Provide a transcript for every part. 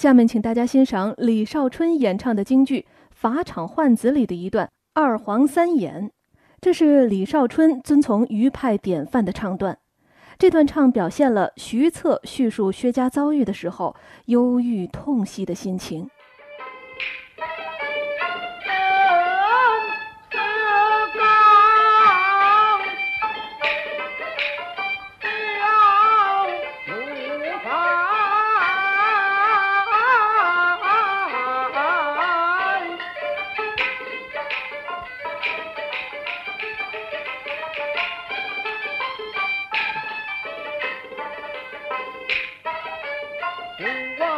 下面请大家欣赏李少春演唱的京剧《法场换子》里的一段《二黄三眼》，这是李少春遵从余派典范的唱段。这段唱表现了徐策叙述薛家遭遇的时候忧郁痛惜的心情。do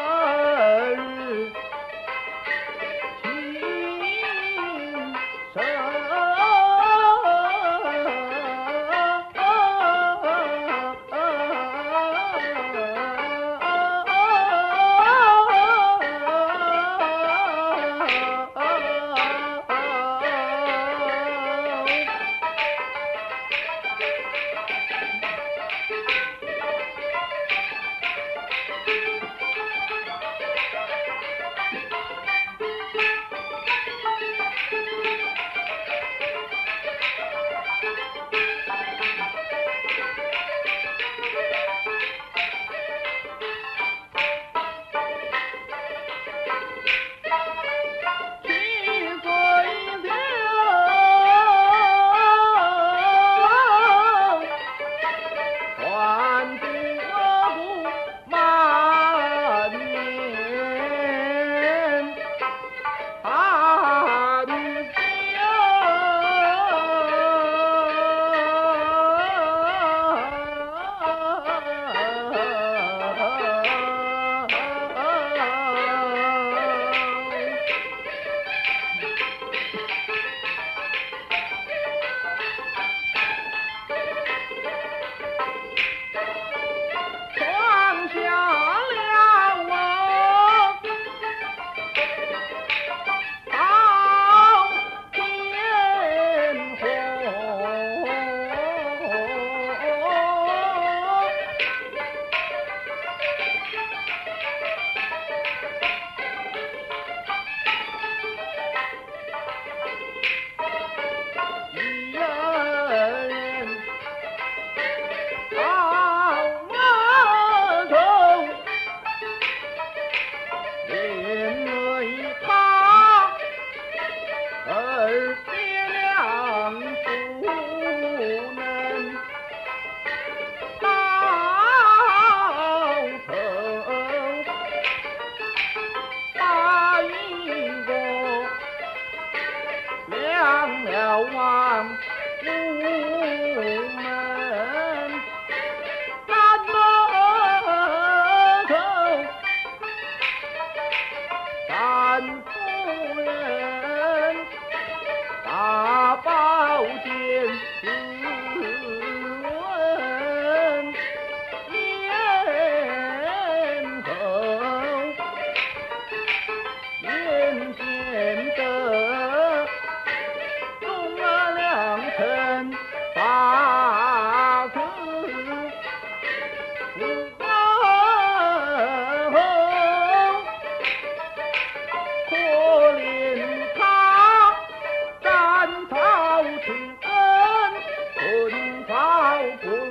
Thank you.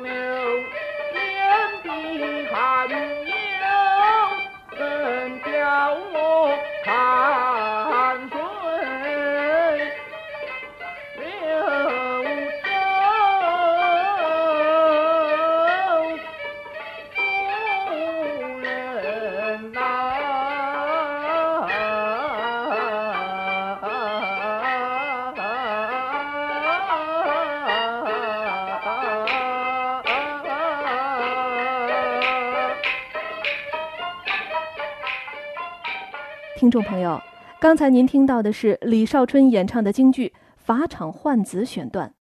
听众朋友，刚才您听到的是李少春演唱的京剧《法场换子》选段。